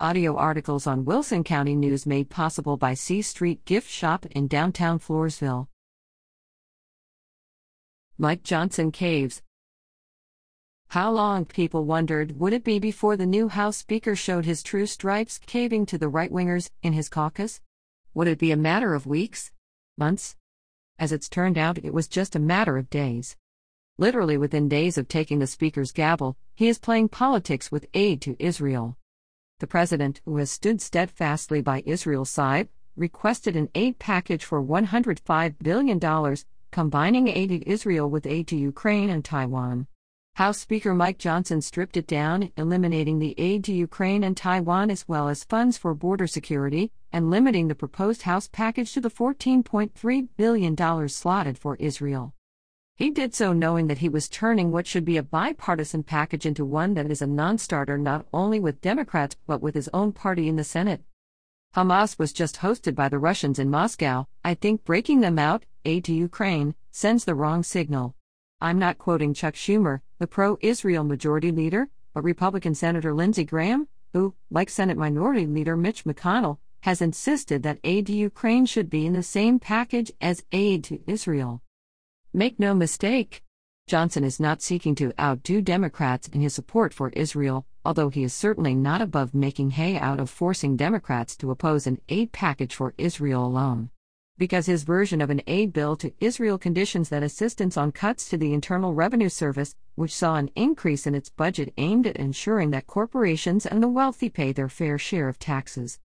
Audio articles on Wilson County News made possible by C Street Gift Shop in downtown Floresville. Mike Johnson Caves. How long, people wondered, would it be before the new House Speaker showed his true stripes, caving to the right wingers in his caucus? Would it be a matter of weeks? Months? As it's turned out, it was just a matter of days. Literally within days of taking the Speaker's gavel, he is playing politics with aid to Israel. The president, who has stood steadfastly by Israel's side, requested an aid package for $105 billion, combining aid to Israel with aid to Ukraine and Taiwan. House Speaker Mike Johnson stripped it down, eliminating the aid to Ukraine and Taiwan as well as funds for border security, and limiting the proposed House package to the $14.3 billion slotted for Israel. He did so knowing that he was turning what should be a bipartisan package into one that is a non starter not only with Democrats but with his own party in the Senate. Hamas was just hosted by the Russians in Moscow. I think breaking them out, aid to Ukraine, sends the wrong signal. I'm not quoting Chuck Schumer, the pro Israel majority leader, but Republican Senator Lindsey Graham, who, like Senate Minority Leader Mitch McConnell, has insisted that aid to Ukraine should be in the same package as aid to Israel. Make no mistake, Johnson is not seeking to outdo Democrats in his support for Israel, although he is certainly not above making hay out of forcing Democrats to oppose an aid package for Israel alone. Because his version of an aid bill to Israel conditions that assistance on cuts to the Internal Revenue Service, which saw an increase in its budget aimed at ensuring that corporations and the wealthy pay their fair share of taxes.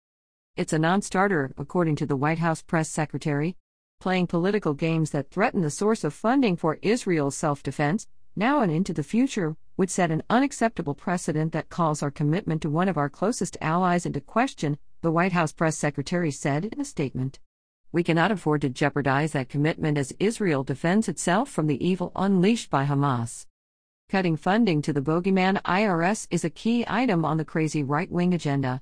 It's a non starter, according to the White House press secretary, playing political games that threaten the source of funding for Israel's self defense, now and into the future, would set an unacceptable precedent that calls our commitment to one of our closest allies into question, the White House press secretary said in a statement. We cannot afford to jeopardize that commitment as Israel defends itself from the evil unleashed by Hamas. Cutting funding to the bogeyman IRS is a key item on the crazy right wing agenda.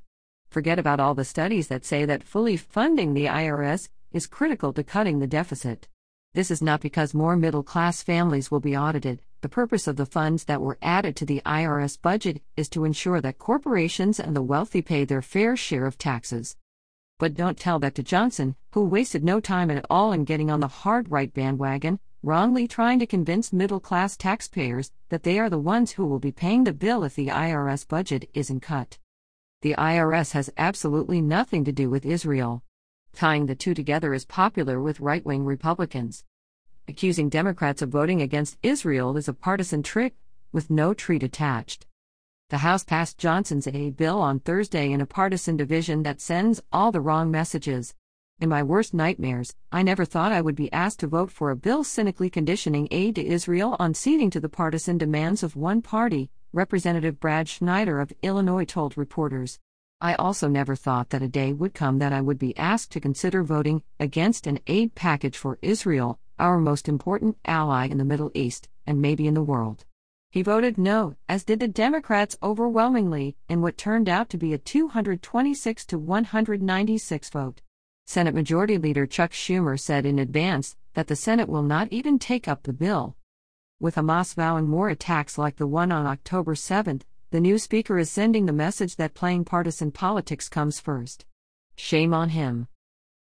Forget about all the studies that say that fully funding the IRS is critical to cutting the deficit. This is not because more middle class families will be audited. The purpose of the funds that were added to the IRS budget is to ensure that corporations and the wealthy pay their fair share of taxes. But don't tell that to Johnson, who wasted no time at all in getting on the hard right bandwagon, wrongly trying to convince middle class taxpayers that they are the ones who will be paying the bill if the IRS budget isn't cut. The IRS has absolutely nothing to do with Israel. Tying the two together is popular with right wing Republicans. Accusing Democrats of voting against Israel is a partisan trick, with no treat attached. The House passed Johnson's aid bill on Thursday in a partisan division that sends all the wrong messages. In my worst nightmares, I never thought I would be asked to vote for a bill cynically conditioning aid to Israel on ceding to the partisan demands of one party, Representative Brad Schneider of Illinois told reporters. I also never thought that a day would come that I would be asked to consider voting against an aid package for Israel, our most important ally in the Middle East, and maybe in the world. He voted no, as did the Democrats overwhelmingly, in what turned out to be a 226 to 196 vote. Senate Majority Leader Chuck Schumer said in advance that the Senate will not even take up the bill. With Hamas vowing more attacks like the one on October 7, the new speaker is sending the message that playing partisan politics comes first. Shame on him.